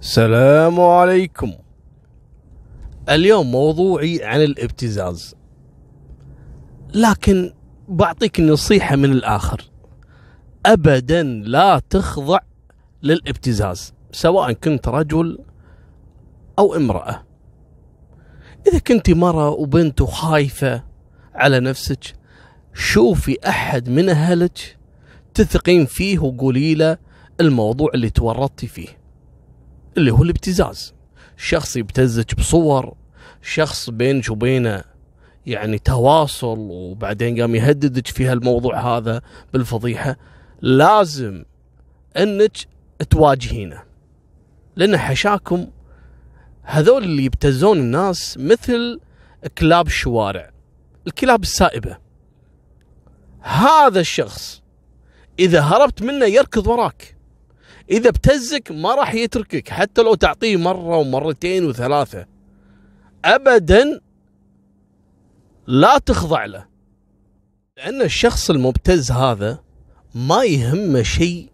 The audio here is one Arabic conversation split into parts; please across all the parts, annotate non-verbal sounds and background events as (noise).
السلام عليكم. اليوم موضوعي عن الابتزاز. لكن بعطيك نصيحة من الآخر. أبدا لا تخضع للابتزاز سواء كنت رجل أو امرأة. إذا كنت مرة وبنت وخايفة على نفسك شوفي أحد من أهلك تثقين فيه وقولي له الموضوع اللي تورطتي فيه. اللي هو الابتزاز. شخص يبتزك بصور شخص بينك وبينه يعني تواصل وبعدين قام يهددك في هالموضوع هذا بالفضيحة. لازم انك تواجهينه لأن حشاكم هذول اللي يبتزون الناس مثل كلاب الشوارع الكلاب السائبة. هذا الشخص إذا هربت منه يركض وراك. إذا ابتزك ما راح يتركك حتى لو تعطيه مرة ومرتين وثلاثة. ابدا لا تخضع له. لأن الشخص المبتز هذا ما يهمه شيء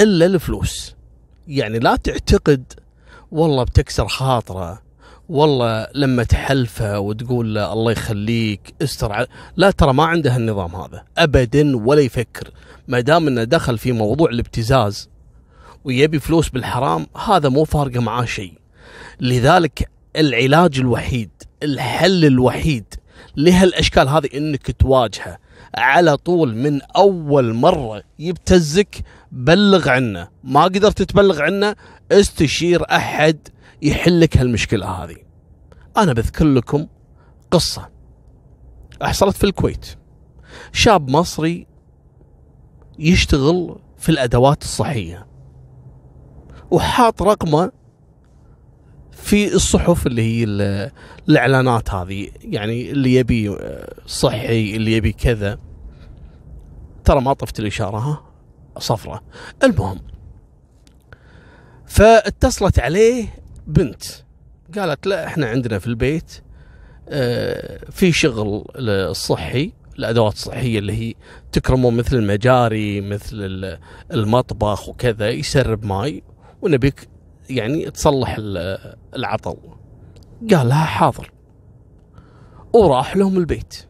إلا الفلوس. يعني لا تعتقد والله بتكسر خاطره والله لما تحلفه وتقول له الله يخليك استر لا ترى ما عنده النظام هذا. ابدا ولا يفكر. ما دام إنه دخل في موضوع الابتزاز ويبي فلوس بالحرام هذا مو فارقة معاه شيء. لذلك العلاج الوحيد الحل الوحيد لهالأشكال هذه إنك تواجهه على طول من أول مرة يبتزك بلغ عنه. ما قدرت تبلغ عنه استشير أحد يحلك هالمشكلة هذه. أنا بذكر لكم قصة. حصلت في الكويت. شاب مصري يشتغل في الأدوات الصحية. وحاط رقمه في الصحف اللي هي الإعلانات هذه يعني اللي يبي صحي اللي يبي كذا. ترى ما طفت الإشارة ها؟ صفرة. المهم فاتصلت عليه بنت. قالت لا إحنا عندنا في البيت آه في شغل الصحي الأدوات الصحية اللي هي تكرمون مثل المجاري مثل المطبخ وكذا يسرب ماي ونبيك يعني تصلح العطل. قال لها حاضر. وراح لهم البيت.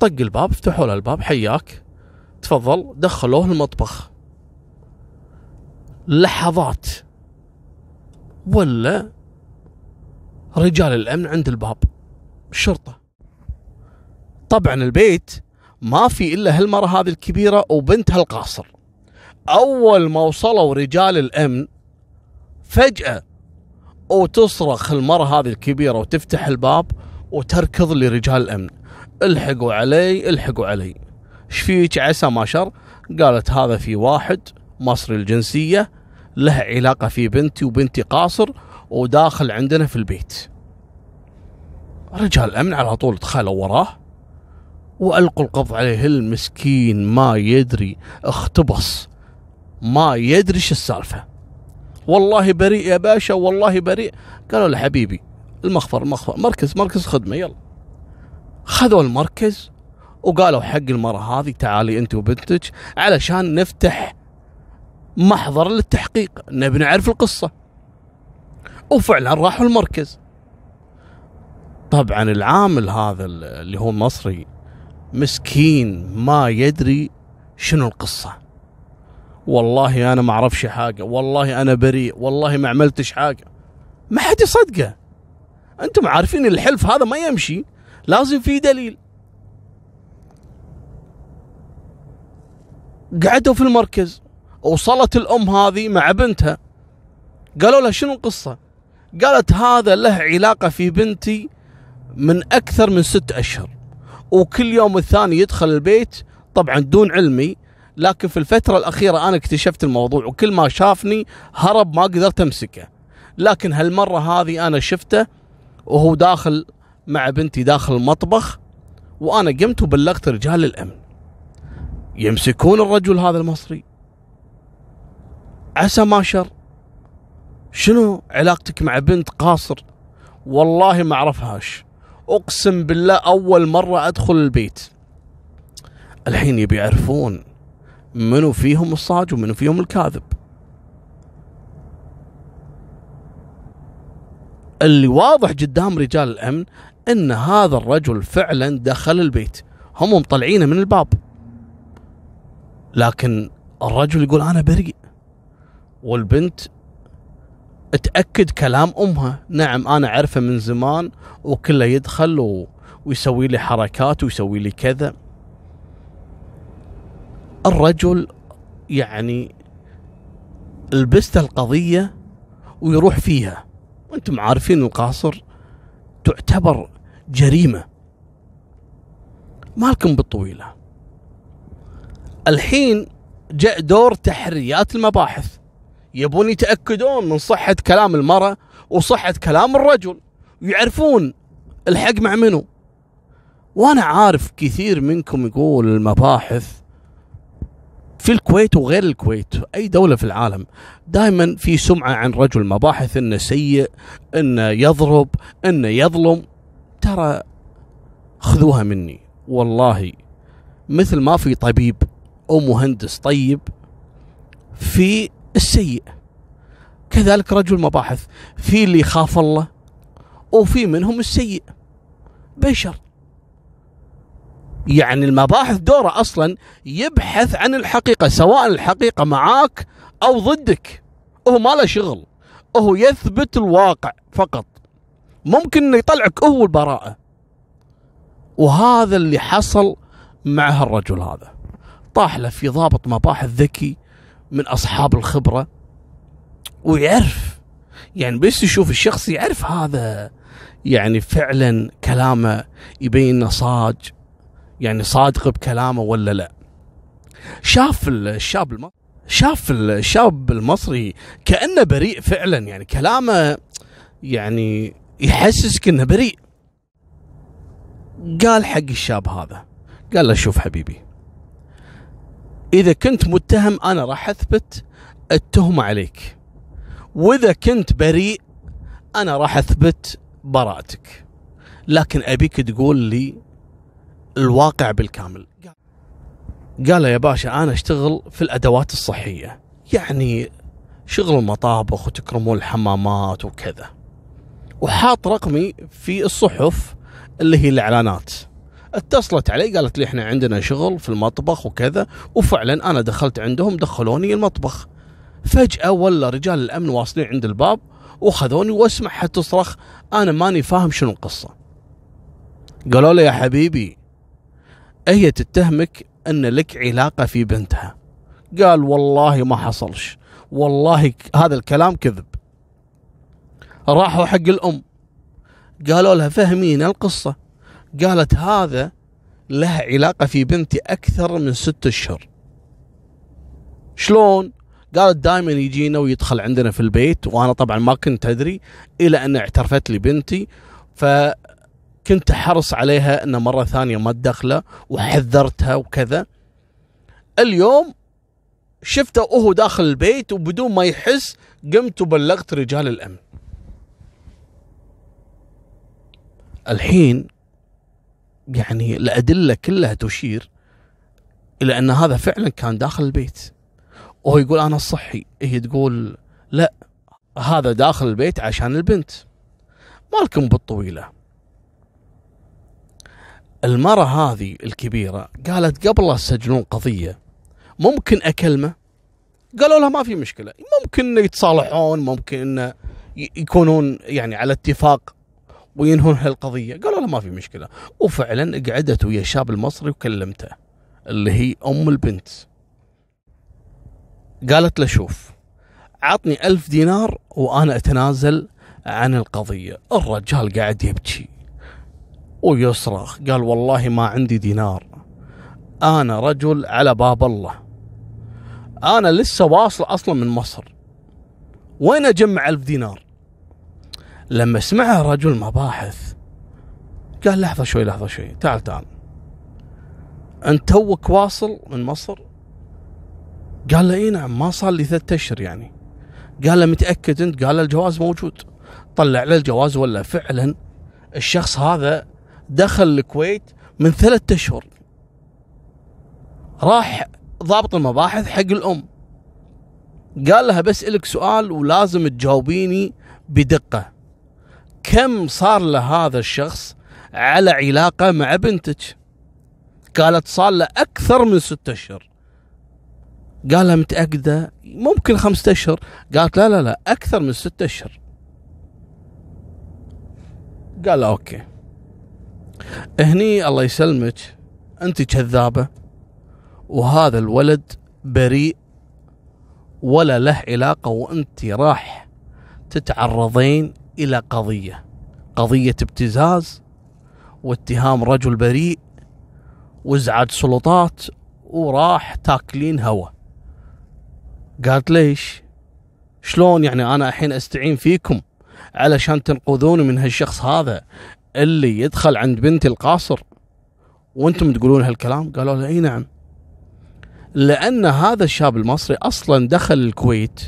طق الباب فتحوا له الباب حياك. تفضل دخلوه المطبخ. لحظات. ولا رجال الأمن عند الباب. الشرطه طبعا البيت ما في إلا هالمرة هذه الكبيرة وبنتها القاصر أول ما وصلوا رجال الأمن فجأة وتصرخ المرة هذه الكبيرة وتفتح الباب وتركض لرجال الأمن. الحقوا علي الحقوا علي. إيش فيك عسى ما شر؟ قالت هذا في واحد مصري الجنسية له علاقة في بنتي وبنتي قاصر وداخل عندنا في البيت. رجال الأمن على طول دخلوا وراه. وألقوا القبض عليه. المسكين ما يدري اختبص ما يدري شو السالفة. والله بريء يا باشا والله بريء. قالوا له حبيبي المخفر المخفر مركز مركز خدمة يلا. خذوا المركز وقالوا حق المرة هذه تعالي أنت وبنتك علشان نفتح محضر للتحقيق نبي نعرف القصة. وفعلا راحوا المركز. طبعا العامل هذا اللي هو مصري مسكين ما يدري شنو القصة. والله أنا ما أعرفش حاجة والله أنا بريء والله ما عملتش حاجة. ما حد يصدقه. أنتم عارفين الحلف هذا ما يمشي لازم في دليل. قعدوا في المركز وصلت الأم هذه مع بنتها. قالوا لها شنو القصة؟ قالت هذا له علاقة في بنتي من أكثر من ست أشهر. وكل يوم الثاني يدخل البيت طبعا دون علمي لكن في الفترة الأخيرة أنا اكتشفت الموضوع وكل ما شافني هرب ما قدرت أمسكه. لكن هالمرة هذه أنا شفته وهو داخل مع بنتي داخل المطبخ وأنا قمت وبلغت رجال الأمن. يمسكون الرجل هذا المصري. عسى ما شر. شنو علاقتك مع بنت قاصر؟ والله ما أعرفهاش. أقسم بالله أول مرة أدخل البيت. الحين يبي يعرفون منو فيهم الصاج ومنو فيهم الكاذب. اللي واضح قدام رجال الأمن إن هذا الرجل فعلا دخل البيت. هم مطلعينه من الباب. لكن الرجل يقول أنا بريء. والبنت تأكد كلام أمها. نعم أنا أعرفه من زمان وكله يدخل و... ويسوي لي حركات ويسوي لي كذا. الرجل يعني لبست القضية ويروح فيها. وأنتم عارفين القاصر تعتبر جريمة. مالكم بالطويلة. الحين جاء دور تحريات المباحث. يبون يتأكدون من صحة كلام المرأة وصحة كلام الرجل ويعرفون الحق مع منو. وأنا عارف كثير منكم يقول المباحث في الكويت وغير الكويت أي دولة في العالم دائما في سمعة عن رجل مباحث إنه سيء إنه يضرب إنه يظلم. ترى خذوها مني. والله مثل ما في طبيب أو مهندس طيب في السيء. كذلك رجل مباحث في اللي يخاف الله وفي منهم السيء. بشر. يعني المباحث دوره أصلا يبحث عن الحقيقة سواء الحقيقة معاك أو ضدك. هو ما له شغل. هو يثبت الواقع فقط. ممكن إنه يطلعك هو البراءة. وهذا اللي حصل مع هالرجل هذا. طاح له في ضابط مباحث ذكي من أصحاب الخبرة ويعرف. يعني بس يشوف الشخص يعرف هذا يعني فعلا كلامه يبين إنه صاج يعني صادق بكلامه ولا لا. شاف الشاب المصري شاف الشاب المصري كأنه بريء فعلا يعني كلامه يعني يحسسك إنه بريء. قال حق الشاب هذا قال له شوف حبيبي إذا كنت متهم أنا راح أثبت التهمة عليك. وإذا كنت بريء أنا راح أثبت براءتك. لكن أبيك تقول لي الواقع بالكامل. قال يا باشا أنا أشتغل في الأدوات الصحية. يعني شغل المطابخ وتكرمون الحمامات وكذا. وحاط رقمي في الصحف اللي هي الإعلانات. اتصلت علي قالت لي إحنا عندنا شغل في المطبخ وكذا وفعلا أنا دخلت عندهم دخلوني المطبخ. فجأة ولا رجال الأمن واصلين عند الباب وخذوني واسمعها تصرخ أنا ماني فاهم شنو القصة. قالوا لي يا حبيبي هي تتهمك إن لك علاقة في بنتها. قال والله ما حصلش. والله هذا الكلام كذب. راحوا حق الأم. قالوا لها فهمين القصة. قالت هذا له علاقة في بنتي أكثر من ست أشهر. شلون؟ قالت دائما يجينا ويدخل عندنا في البيت وأنا طبعا ما كنت أدري إلى أن اعترفت لي بنتي فكنت حرص عليها أن مرة ثانية ما تدخله وحذرتها وكذا. اليوم شفته وهو داخل البيت وبدون ما يحس قمت وبلغت رجال الأمن. الحين يعني الأدلة كلها تشير إلى أن هذا فعلا كان داخل البيت. وهو يقول أنا الصحي. هي تقول لا هذا داخل البيت عشان البنت. مالكم بالطويلة. المرة هذه الكبيرة قالت قبل لا تسجلون قضية ممكن أكلمه؟ قالوا لها ما في مشكلة. ممكن يتصالحون ممكن يكونون يعني على اتفاق. وينهون هالقضية. قالوا له ما في مشكلة. وفعلا قعدت ويا الشاب المصري وكلمته اللي هي أم البنت. قالت له شوف عطني ألف دينار وأنا أتنازل عن القضية. الرجال قاعد يبكي. ويصرخ قال والله ما عندي دينار. أنا رجل على باب الله. أنا لسه واصل أصلا من مصر. وين أجمع ألف دينار؟ لما سمعها رجل مباحث قال لحظة شوي لحظة شوي تعال تعال. أنت توك واصل من مصر؟ قال له إي نعم ما صار لي ثلاثة أشهر يعني. قال له متأكد أنت؟ قال له الجواز موجود. طلع له الجواز ولا فعلا الشخص هذا دخل الكويت من ثلاثة أشهر. راح ضابط المباحث حق الأم. قال لها بس لك سؤال ولازم تجاوبيني بدقة. كم صار لهذا الشخص على علاقة مع بنتك؟ قالت صار له أكثر من ستة أشهر. قالها متأكدة؟ ممكن خمسة أشهر. قالت لا لا لا أكثر من ستة أشهر. قال أوكي. هني الله يسلمك أنت كذابة وهذا الولد بريء ولا له علاقة وأنت راح تتعرضين إلى قضية. قضية ابتزاز واتهام رجل بريء وازعاج سلطات وراح تاكلين هوا. قالت ليش؟ شلون يعني أنا الحين أستعين فيكم علشان تنقذوني من هالشخص هذا اللي يدخل عند بنتي القاصر؟ وأنتم تقولون هالكلام؟ قالوا له إي نعم. لأن هذا الشاب المصري أصلا دخل الكويت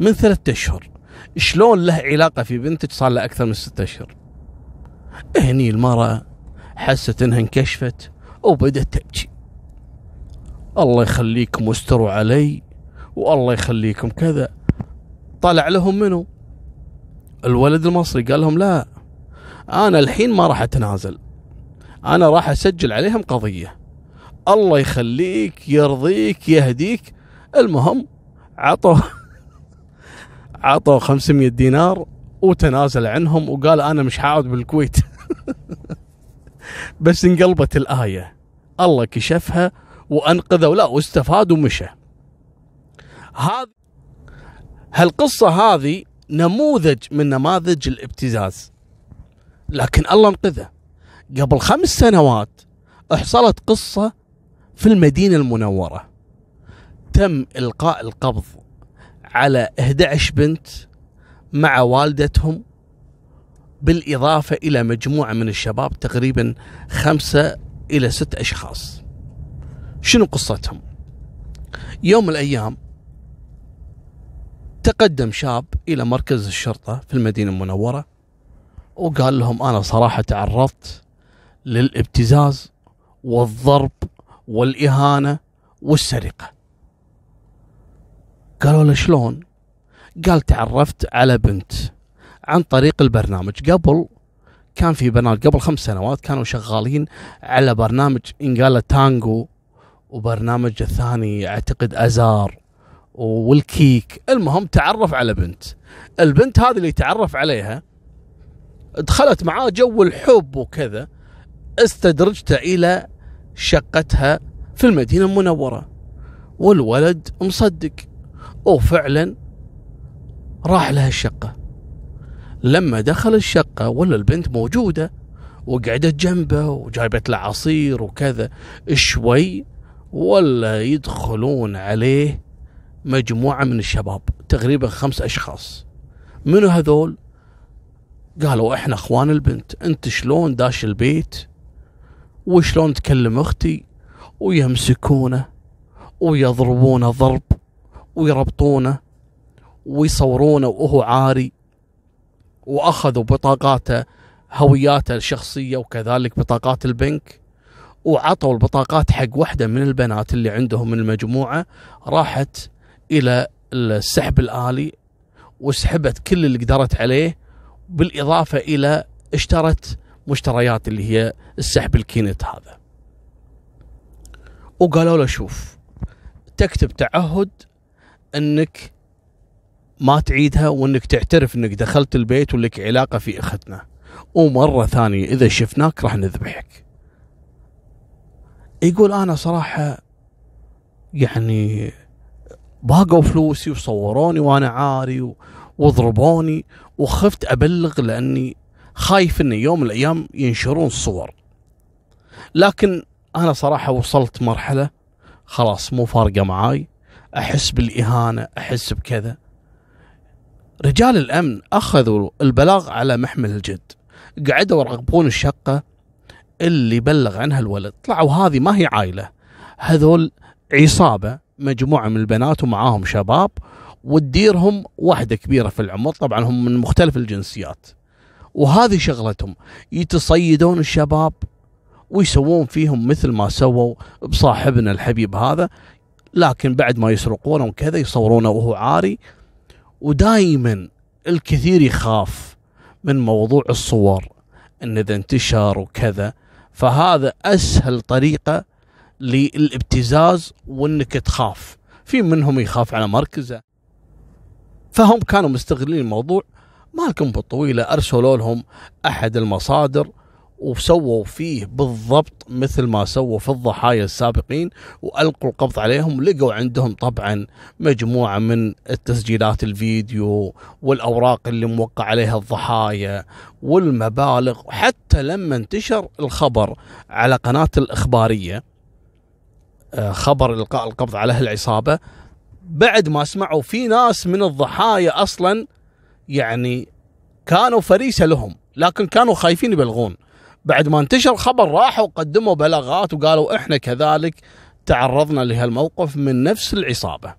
من ثلاثة أشهر. شلون له علاقة في بنتك صار له أكثر من ستة أشهر؟ هني المرأة حست إنها انكشفت وبدأت تبكي. الله يخليكم واستروا علي والله يخليكم كذا. طلع لهم منو؟ الولد المصري قال لهم لا أنا الحين ما راح أتنازل. أنا راح أسجل عليهم قضية. الله يخليك يرضيك يهديك. المهم عطوا عطوا 500 دينار وتنازل عنهم وقال أنا مش حاعد بالكويت. (laughs) بس انقلبت الآية. الله كشفها وانقذوا لا واستفاد ومشى. هذا هالقصة هذه نموذج من نماذج الابتزاز. لكن الله انقذه. قبل خمس سنوات حصلت قصة في المدينة المنورة. تم إلقاء القبض على 11 بنت مع والدتهم بالإضافة إلى مجموعة من الشباب تقريبا خمسة إلى ست أشخاص. شنو قصتهم؟ يوم من الأيام تقدم شاب إلى مركز الشرطة في المدينة المنورة وقال لهم أنا صراحة تعرضت للابتزاز والضرب والإهانة والسرقة. قالوا له شلون؟ قال تعرفت على بنت عن طريق البرنامج. قبل كان في برنامج قبل خمس سنوات كانوا شغالين على برنامج قال تانجو وبرنامج الثاني أعتقد أزار والكيك. المهم تعرف على بنت. البنت هذه اللي تعرف عليها دخلت معاه جو الحب وكذا استدرجته إلى شقتها في المدينة المنورة والولد مصدق. وفعلا راح لها الشقة. لما دخل الشقة ولا البنت موجودة وقعدت جنبه وجايبت له عصير وكذا شوي ولا يدخلون عليه مجموعة من الشباب تقريبا خمس أشخاص. منو هذول؟ قالوا إحنا أخوان البنت. أنت شلون داش البيت؟ وشلون تكلم أختي؟ ويمسكونه ويضربونه ضرب. ويربطونه ويصورونه وهو عاري وأخذوا بطاقاته هوياته الشخصية وكذلك بطاقات البنك وعطوا البطاقات حق واحدة من البنات اللي عندهم من المجموعة راحت إلى السحب الآلي وسحبت كل اللي قدرت عليه بالإضافة إلى اشترت مشتريات اللي هي السحب الكينت هذا. وقالوا له شوف تكتب تعهد انك ما تعيدها وانك تعترف انك دخلت البيت ولك علاقة في اختنا. ومرة ثانية إذا شفناك راح نذبحك. يقول أنا صراحة يعني باقوا فلوسي وصوروني وأنا عاري وضربوني وخفت أبلغ لأني خايف إن يوم من الأيام ينشرون الصور. لكن أنا صراحة وصلت مرحلة خلاص مو فارقة معاي. أحس بالإهانة أحس بكذا. رجال الأمن أخذوا البلاغ على محمل الجد. قعدوا يراقبون الشقة اللي بلغ عنها الولد. طلعوا هذه ما هي عائلة. هذول عصابة مجموعة من البنات ومعاهم شباب وتديرهم واحدة كبيرة في العمر. طبعا هم من مختلف الجنسيات. وهذه شغلتهم يتصيدون الشباب ويسوون فيهم مثل ما سووا بصاحبنا الحبيب هذا. لكن بعد ما يسرقونه وكذا يصورونه وهو عاري ودائما الكثير يخاف من موضوع الصور إن إذا انتشر وكذا. فهذا أسهل طريقة للابتزاز وإنك تخاف. في منهم يخاف على مركزه. فهم كانوا مستغلين الموضوع ما لكم بالطويلة أرسلوا لهم أحد المصادر وسووا فيه بالضبط مثل ما سووا في الضحايا السابقين وألقوا القبض عليهم. لقوا عندهم طبعا مجموعة من التسجيلات الفيديو والأوراق اللي موقع عليها الضحايا والمبالغ. حتى لما انتشر الخبر على قناة الإخبارية آه، خبر إلقاء القبض على العصابه بعد ما سمعوا في ناس من الضحايا أصلا يعني كانوا فريسة لهم لكن كانوا خايفين يبلغون. بعد ما انتشر الخبر راحوا قدموا بلاغات وقالوا إحنا كذلك تعرضنا لهالموقف من نفس العصابة.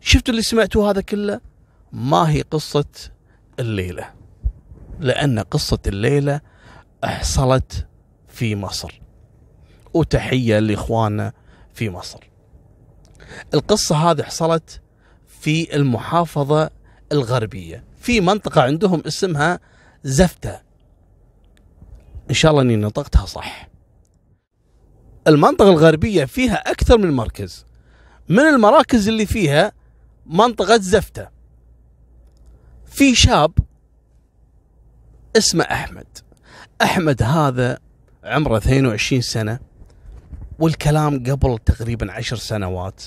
شفتوا اللي سمعتوا هذا كله؟ ما هي قصة الليلة. لأن قصة الليلة حصلت في مصر. وتحية لإخواننا في مصر. القصة هذه حصلت في المحافظة الغربية، في منطقة عندهم اسمها زفتة إن شاء الله إني نطقتها صح. المنطقة الغربية فيها أكثر من مركز. من المراكز اللي فيها منطقة زفتة. في شاب اسمه أحمد. أحمد هذا عمره 22 سنة والكلام قبل تقريبا عشر سنوات.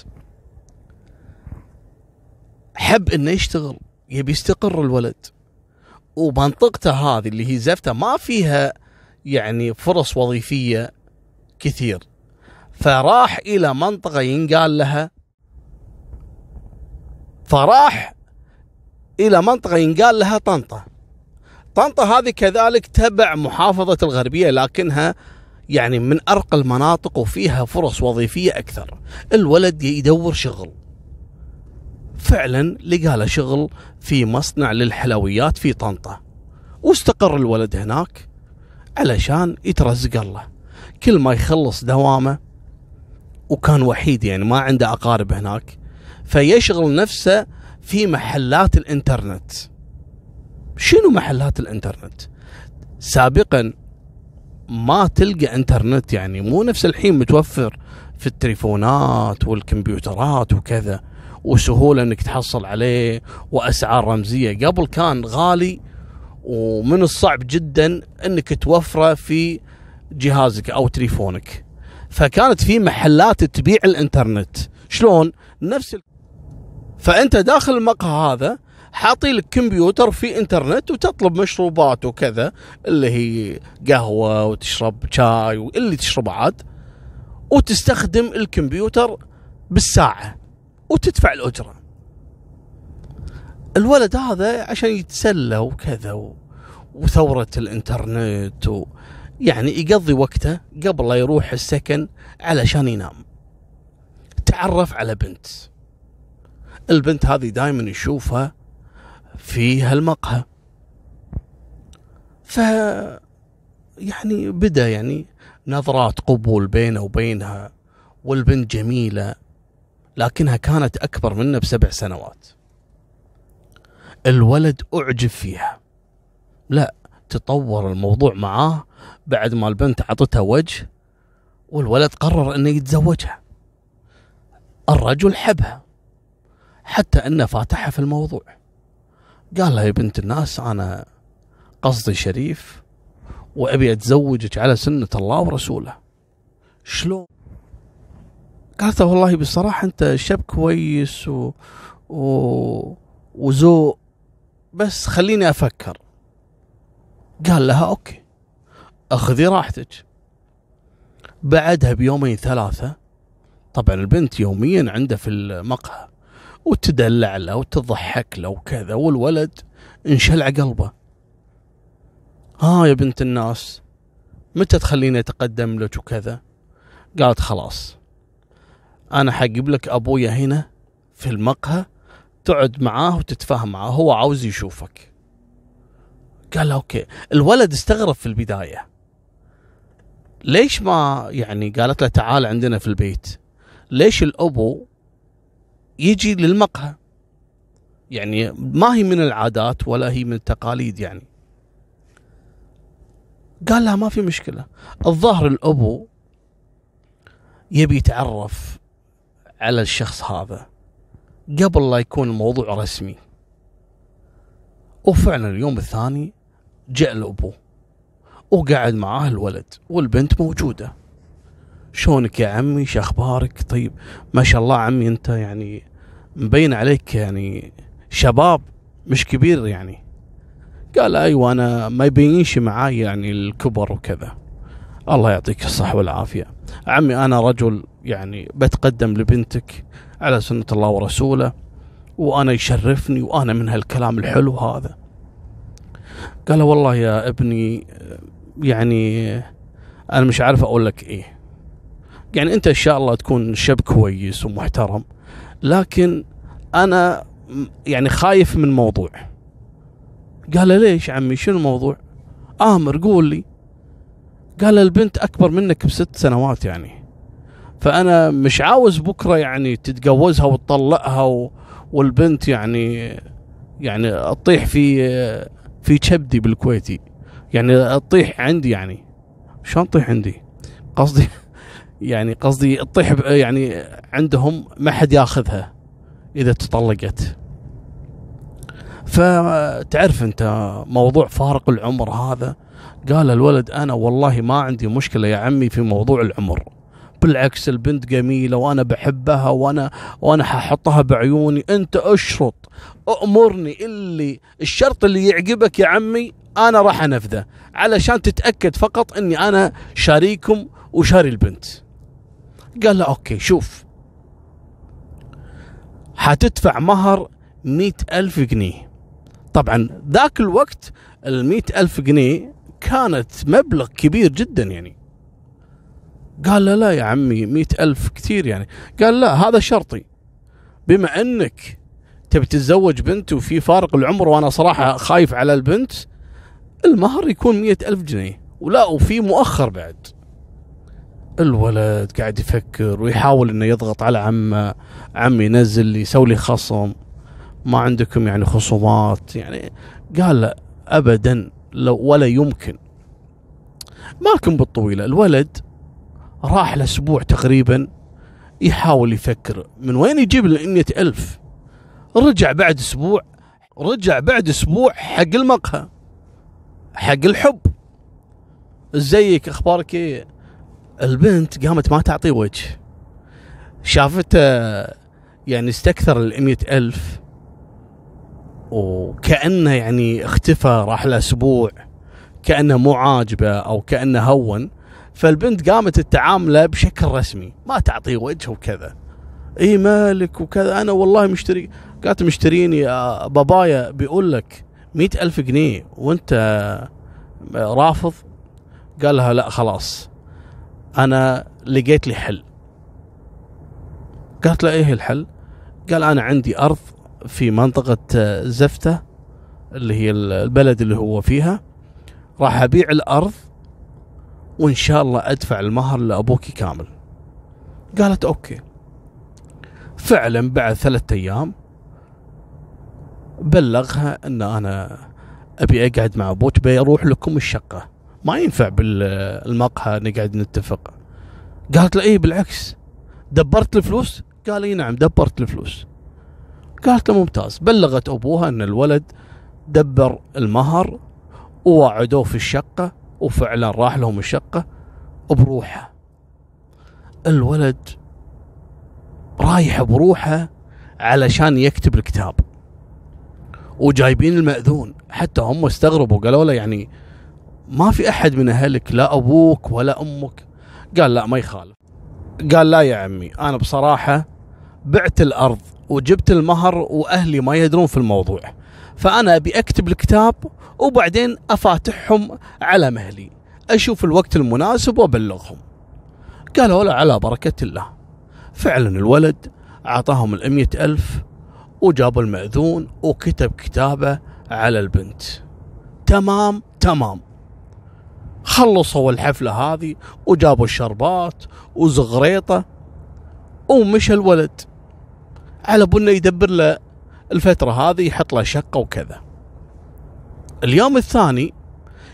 حب إنه يشتغل يبي يستقر الولد. ومنطقته هذه اللي هي زفتة ما فيها يعني فرص وظيفية كثير. فراح إلى منطقة ينقال لها فراح إلى منطقة ينقال لها طنطا. طنطا هذه كذلك تبع محافظة الغربية لكنها يعني من ارقى المناطق وفيها فرص وظيفية أكثر. الولد يدور شغل. فعلا لقى له شغل في مصنع للحلويات في طنطا. واستقر الولد هناك. علشان يترزق الله. كل ما يخلص دوامه وكان وحيد يعني ما عنده أقارب هناك فيشغل نفسه في محلات الإنترنت. شنو محلات الإنترنت؟ سابقا ما تلقى إنترنت يعني مو نفس الحين متوفر في التليفونات والكمبيوترات وكذا وسهولة إنك تحصل عليه وأسعار رمزية. قبل كان غالي ومن الصعب جدا إنك توفره في جهازك أو تليفونك. فكانت في محلات تبيع الإنترنت. شلون؟ نفس ال... فأنت داخل المقهى هذا حاطي لك كمبيوتر في إنترنت وتطلب مشروبات وكذا اللي هي قهوة وتشرب شاي واللي تشربه عاد وتستخدم الكمبيوتر بالساعة وتدفع الأجرة. الولد هذا عشان يتسلى وكذا و... وثورة الانترنت و... يعني يقضي وقته قبل لا يروح السكن علشان ينام. تعرف على بنت. البنت هذه دائما يشوفها في هالمقهى. ف يعني بدأ يعني نظرات قبول بينه وبينها والبنت جميلة لكنها كانت أكبر منه بسبع سنوات. الولد أعجب فيها. لا تطور الموضوع معاه بعد ما البنت عطتها وجه والولد قرر إنه يتزوجها. الرجل حبها حتى إنه فاتحها في الموضوع. قال لها يا بنت الناس أنا قصدي شريف وأبي أتزوجك على سنة الله ورسوله. شلون؟ قالت والله بصراحة أنت شاب كويس و... و... وذوق. بس خليني أفكر. قال لها أوكي أخذي راحتك. بعدها بيومين ثلاثة طبعا البنت يوميا عنده في المقهى وتدلع له وتضحك له وكذا والولد انشلع قلبه. ها يا بنت الناس متى تخليني أتقدم لك وكذا؟ قالت خلاص أنا حجيب لك أبويا هنا في المقهى تقعد معاه وتتفاهم معاه هو عاوز يشوفك. قال أوكي. الولد استغرب في البداية. ليش ما يعني قالت له تعال عندنا في البيت ليش الأبو يجي للمقهى؟ يعني ما هي من العادات ولا هي من التقاليد يعني. قال لها ما في مشكلة. الظاهر الأبو يبي يتعرف على الشخص هذا. قبل لا يكون الموضوع رسمي. وفعلا اليوم الثاني جاء الأبو وقعد معاه الولد والبنت موجودة. شلونك يا عمي؟ شو أخبارك؟ طيب ما شاء الله عمي أنت يعني مبين عليك يعني شباب مش كبير يعني. قال أيوه أنا ما يبينش معاي يعني الكبر وكذا. الله يعطيك الصحة والعافية. عمي أنا رجل يعني بتقدم لبنتك. على سنة الله ورسوله وأنا يشرفني وأنا من هالكلام الحلو هذا. قال والله يا ابني يعني أنا مش عارف أقول لك إيه. يعني أنت إن شاء الله تكون شاب كويس ومحترم لكن أنا يعني خايف من موضوع. قال له ليش عمي؟ شنو الموضوع؟ أمر قول لي. قال البنت أكبر منك بست سنوات يعني. فأنا مش عاوز بكرة يعني تتجوزها وتطلقها و... والبنت يعني يعني تطيح في في كبدي بالكويتي. يعني تطيح عندي يعني. شلون تطيح عندي؟ قصدي (laughs) يعني قصدي تطيح يعني عندهم ما حد ياخذها إذا تطلقت. فتعرف أنت موضوع فارق العمر هذا؟ قال الولد أنا والله ما عندي مشكلة يا عمي في موضوع العمر. بالعكس البنت جميلة وأنا بحبها وأنا وأنا ححطها بعيوني. أنت أشرط امرني اللي الشرط اللي يعجبك يا عمي أنا راح أنفذه علشان تتأكد فقط إني أنا شاريكم وشاري البنت. قال له أوكي شوف. حتدفع مهر مئة ألف جنيه. طبعا ذاك الوقت المئة ألف جنيه كانت مبلغ كبير جدا يعني. قال له لا يا عمي مئة ألف كثير يعني. قال لا هذا شرطي. بما أنك تبي تتزوج بنت وفي فارق العمر وأنا صراحة خايف على البنت المهر يكون مئة ألف جنيه. ولا وفي مؤخر بعد. الولد قاعد يفكر ويحاول إنه يضغط على عمه. عمي ينزل لي يسوي لي خصم. ما عندكم يعني خصومات. يعني قال ابدا لو ولا يمكن. مالكم بالطويلة. الولد راح لأسبوع تقريبا يحاول يفكر من وين يجيب ال ألف. رجع بعد أسبوع رجع بعد أسبوع حق المقهى حق الحب. ازيك أخبارك إيه؟ البنت قامت ما تعطي وجه. شافته يعني استكثر ال ألف. وكأنه يعني اختفى راح له أسبوع كأنه مو عاجبه أو كأنه هون. فالبنت قامت التعامله بشكل رسمي ما تعطيه وجه وكذا. إي مالك وكذا أنا والله مشتري قالت مشتريني بابايا بيقول لك مئة ألف جنيه وأنت رافض؟ قال لها لا خلاص أنا لقيت لي حل. قالت له إيه الحل؟ قال أنا عندي أرض في منطقة زفتة اللي هي البلد اللي هو فيها راح أبيع الأرض وإن شاء الله أدفع المهر لأبوك كامل. قالت أوكي. فعلا بعد ثلاثة أيام بلغها إن أنا أبي أقعد مع أبوك بيروح لكم الشقة. ما ينفع بالمقهى نقعد نتفق. قالت له إيه بالعكس. دبرت الفلوس؟ قال اي نعم دبرت الفلوس. قالت له ممتاز. بلغت أبوها إن الولد دبر المهر ووعدوه في الشقة. وفعلا راح لهم الشقة بروحه. الولد رايح بروحه علشان يكتب الكتاب. وجايبين المأذون. حتى هم استغربوا قالوا له يعني ما في أحد من أهلك لا أبوك ولا أمك. قال لا ما يخالف. قال لا يا عمي أنا بصراحة بعت الأرض وجبت المهر وأهلي ما يدرون في الموضوع. فأنا أبي أكتب الكتاب وبعدين أفاتحهم على مهلي. أشوف الوقت المناسب وأبلغهم. قالوا لا على بركة الله. فعلا الولد أعطاهم الأمية ألف وجابوا المأذون وكتب كتابه على البنت. تمام تمام. خلصوا الحفلة هذه وجابوا الشربات وزغريطة ومشى الولد. على بنا يدبر له الفترة هذه يحط له شقة وكذا. اليوم الثاني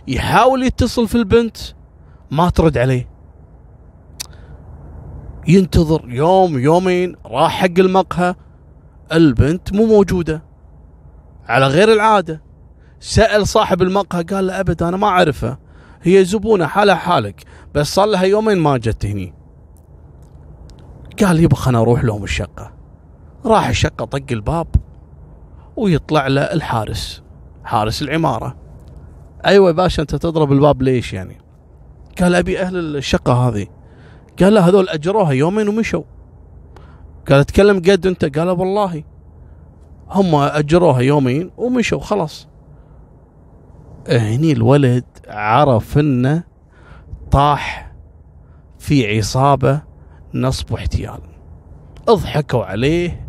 يحاول يتصل في البنت ما ترد عليه. ينتظر يوم يومين راح حق المقهى. البنت مو موجودة. على غير العادة. سأل صاحب المقهى قال له أبد أنا ما أعرفها هي زبونة حالها حالك بس صار لها يومين ما جت هني. قال يبا خلنا أروح لهم الشقة. راح الشقة طق الباب ويطلع له الحارس. حارس العمارة. أيوه باشا أنت تضرب الباب ليش يعني؟ قال أبي أهل الشقة هذه. قال له هذول أجروها يومين ومشوا. قال اتكلم قد أنت؟ قال والله. هم أجروها يومين ومشوا خلاص. هني الولد عرف إنه طاح في عصابة نصب واحتيال. أضحكوا عليه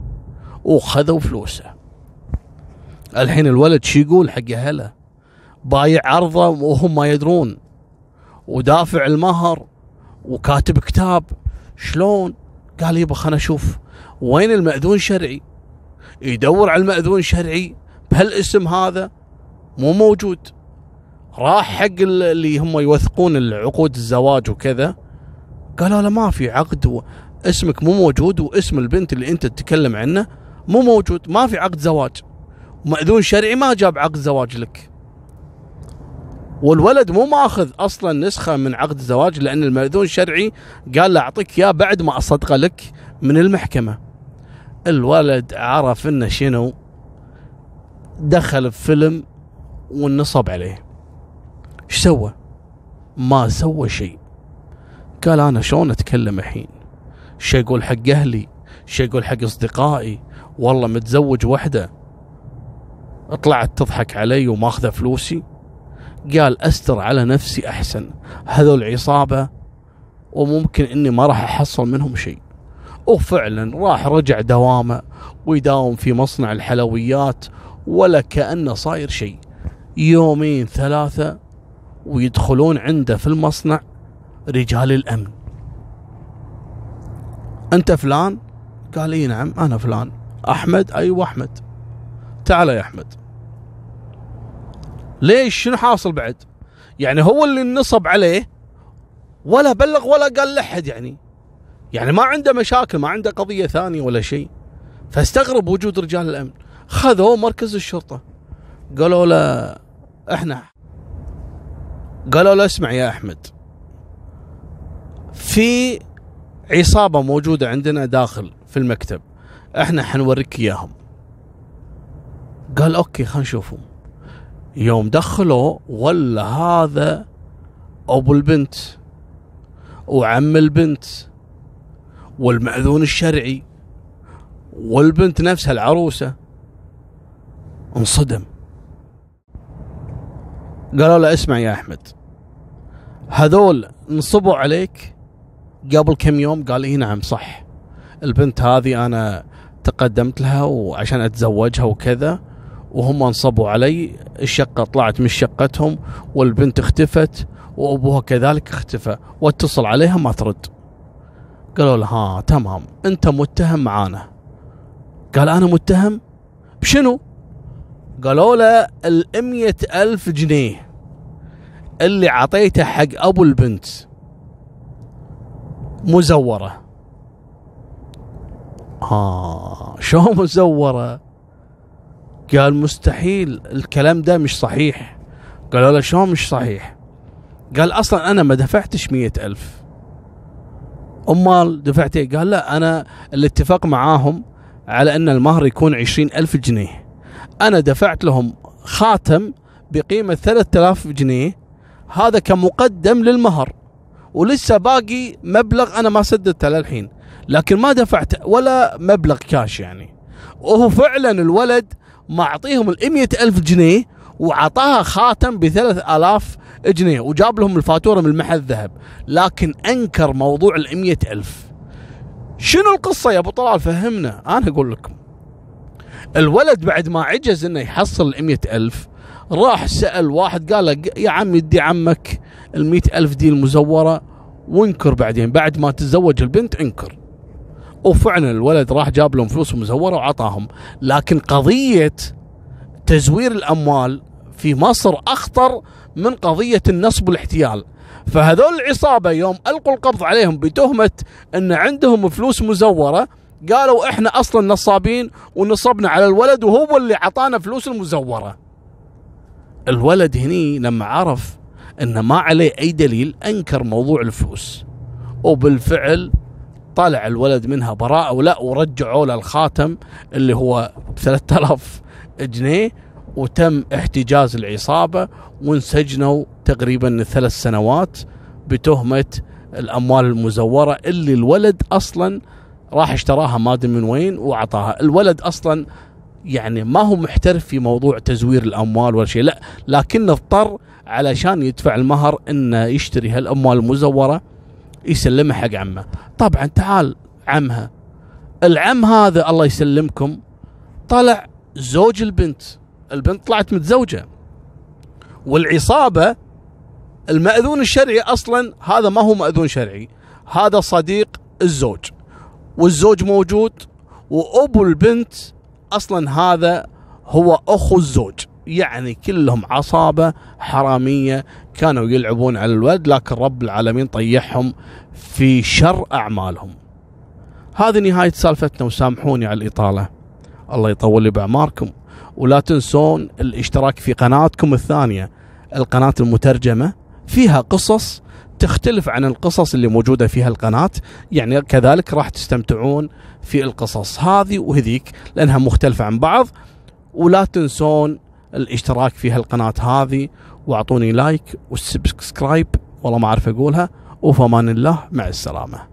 وخذوا فلوسه. الحين الولد شو يقول حق أهله؟ بايع عرضه وهم ما يدرون. ودافع المهر وكاتب كتاب. شلون؟ قال يبا خلنا أشوف وين المأذون الشرعي يدور على المأذون الشرعي بهالاسم هذا؟ مو موجود. راح حق اللي هم يوثقون العقود الزواج وكذا. قالوا له ما في عقد. اسمك مو موجود واسم البنت اللي انت تتكلم عنه مو موجود. ما في عقد زواج. مأذون شرعي ما جاب عقد زواج لك. والولد مو ماخذ أصلا نسخة من عقد الزواج لأن المأذون الشرعي قال له أعطيك إياه بعد ما أصدقه لك من المحكمة. الولد عرف إنه شنو؟ دخل في فيلم والنصب عليه. إيش سوى؟ ما سوى شيء. قال أنا شلون أتكلم الحين؟ شي أقول حق أهلي شي أقول حق أصدقائي. والله متزوج وحدة. طلعت تضحك علي وماخذة فلوسي. قال أستر على نفسي أحسن. هذول عصابة وممكن إني ما راح أحصل منهم شيء. وفعلا راح رجع دوامه ويداوم في مصنع الحلويات ولا كانه صاير شيء. يومين ثلاثة ويدخلون عنده في المصنع رجال الأمن. أنت فلان؟ قال إي نعم أنا فلان. أحمد؟ أيوه أحمد. تعال يا أحمد. ليش؟ شنو حاصل بعد؟ يعني هو اللي نصب عليه ولا بلغ ولا قال لحد يعني. يعني ما عنده مشاكل ما عنده قضية ثانية ولا شيء. فاستغرب وجود رجال الأمن. خذوه مركز الشرطة. قالوا له إحنا قالوا له اسمع يا أحمد. في عصابة موجودة عندنا داخل في المكتب. إحنا حنوريك إياهم. قال أوكي خلينا نشوفهم. يوم دخلوا ولا هذا أبو البنت وعم البنت والمأذون الشرعي والبنت نفسها العروسة انصدم. قالوا له اسمع يا أحمد هذول نصبوا عليك قبل كم يوم؟ قال إي نعم صح. البنت هذه أنا تقدمت لها وعشان أتزوجها وكذا وهم انصبوا علي الشقة طلعت من شقتهم والبنت اختفت وأبوها كذلك اختفى واتصل عليها ما ترد. قالوا له ها تمام أنت متهم معانا. قال أنا متهم؟ بشنو؟ قالوا له الامية ألف جنيه اللي عطيته حق أبو البنت. مزورة. ها شو مزورة؟ قال مستحيل الكلام ده مش صحيح. قالوا له شلون مش صحيح؟ قال أصلا أنا ما دفعتش مية ألف. أمال دفعت إيه؟ قال لا أنا الاتفاق معاهم على أن المهر يكون عشرين ألف جنيه. أنا دفعت لهم خاتم بقيمة ثلاثة آلاف جنيه. هذا كمقدم للمهر. ولسه باقي مبلغ أنا ما سددته للحين. لكن ما دفعت ولا مبلغ كاش يعني. وهو فعلا الولد معطيهم ال ألف جنيه وعطاها خاتم بثلاث آلاف جنيه وجاب لهم الفاتورة من محل ذهب. لكن أنكر موضوع ال ألف. شنو القصة يا أبو طلال؟ فهمنا. أنا أقول لكم. الولد بعد ما عجز إنه يحصل ال ألف راح سأل واحد قال له يا عم يدي عمك ال ألف دي المزورة وانكر بعدين. بعد ما تتزوج البنت انكر. وفعلا الولد راح جاب لهم فلوس مزوره وعطاهم. لكن قضية تزوير الأموال في مصر أخطر من قضية النصب والاحتيال. فهذول العصابة يوم ألقوا القبض عليهم بتهمة إن عندهم فلوس مزورة قالوا إحنا أصلا نصابين ونصبنا على الولد وهو اللي عطانا فلوس المزورة. الولد هني لما عرف إن ما عليه أي دليل أنكر موضوع الفلوس. وبالفعل طلع الولد منها براءة ولا ورجعوا له الخاتم اللي هو 3000 جنيه وتم احتجاز العصابة وانسجنوا تقريبا ثلاث سنوات بتهمة الأموال المزورة اللي الولد أصلا راح اشتراها ما أدري من وين وأعطاها. الولد أصلا يعني ما هو محترف في موضوع تزوير الأموال ولا شيء لا لكنه اضطر علشان يدفع المهر إنه يشتري هالأموال المزورة. يسلمها حق عمه. طبعا تعال عمها. العم هذا الله يسلمكم. طلع زوج البنت. البنت طلعت متزوجة. والعصابة المأذون الشرعي أصلا هذا ما هو مأذون شرعي. هذا صديق الزوج. والزوج موجود. وأبو البنت أصلا هذا هو أخو الزوج. يعني كلهم عصابة حرامية كانوا يلعبون على الولد لكن رب العالمين طيحهم في شر أعمالهم. هذه نهاية سالفتنا وسامحوني على الإطالة. الله يطول لي بأعماركم ولا تنسون الاشتراك في قناتكم الثانية القناة المترجمة فيها قصص تختلف عن القصص اللي موجودة في هالقناة يعني كذلك راح تستمتعون في القصص هذه وهذيك لأنها مختلفة عن بعض ولا تنسون الاشتراك في هالقناة هذه واعطوني like وال subscribe والله ما أعرف أقولها. وفمان الله مع السلامة.